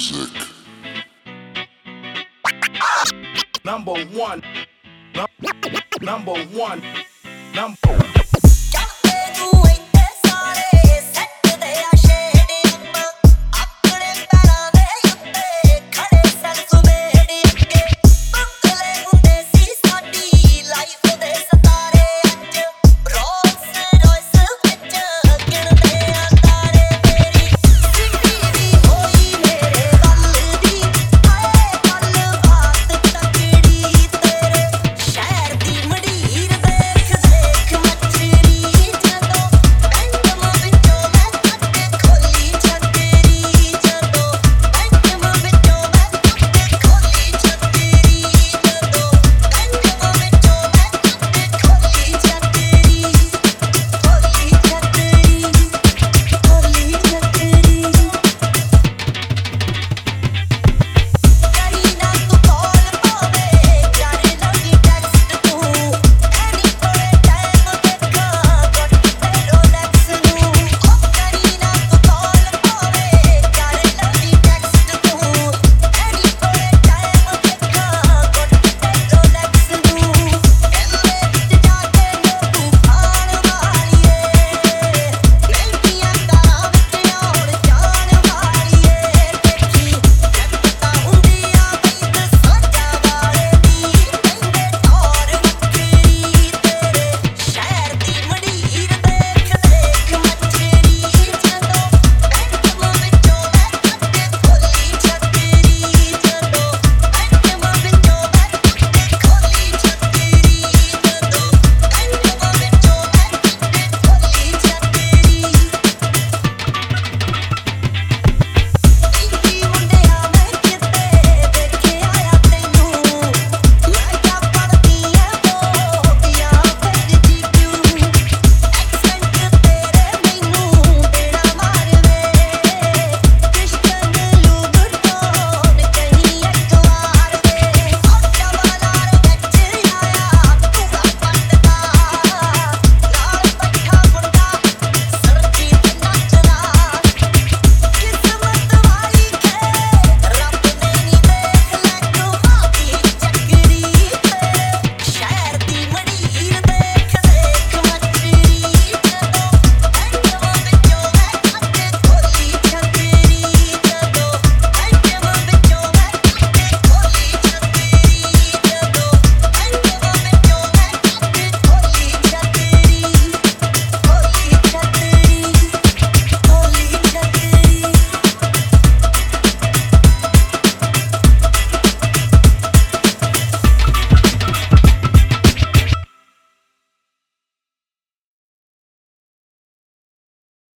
music. Number one. Number one. Number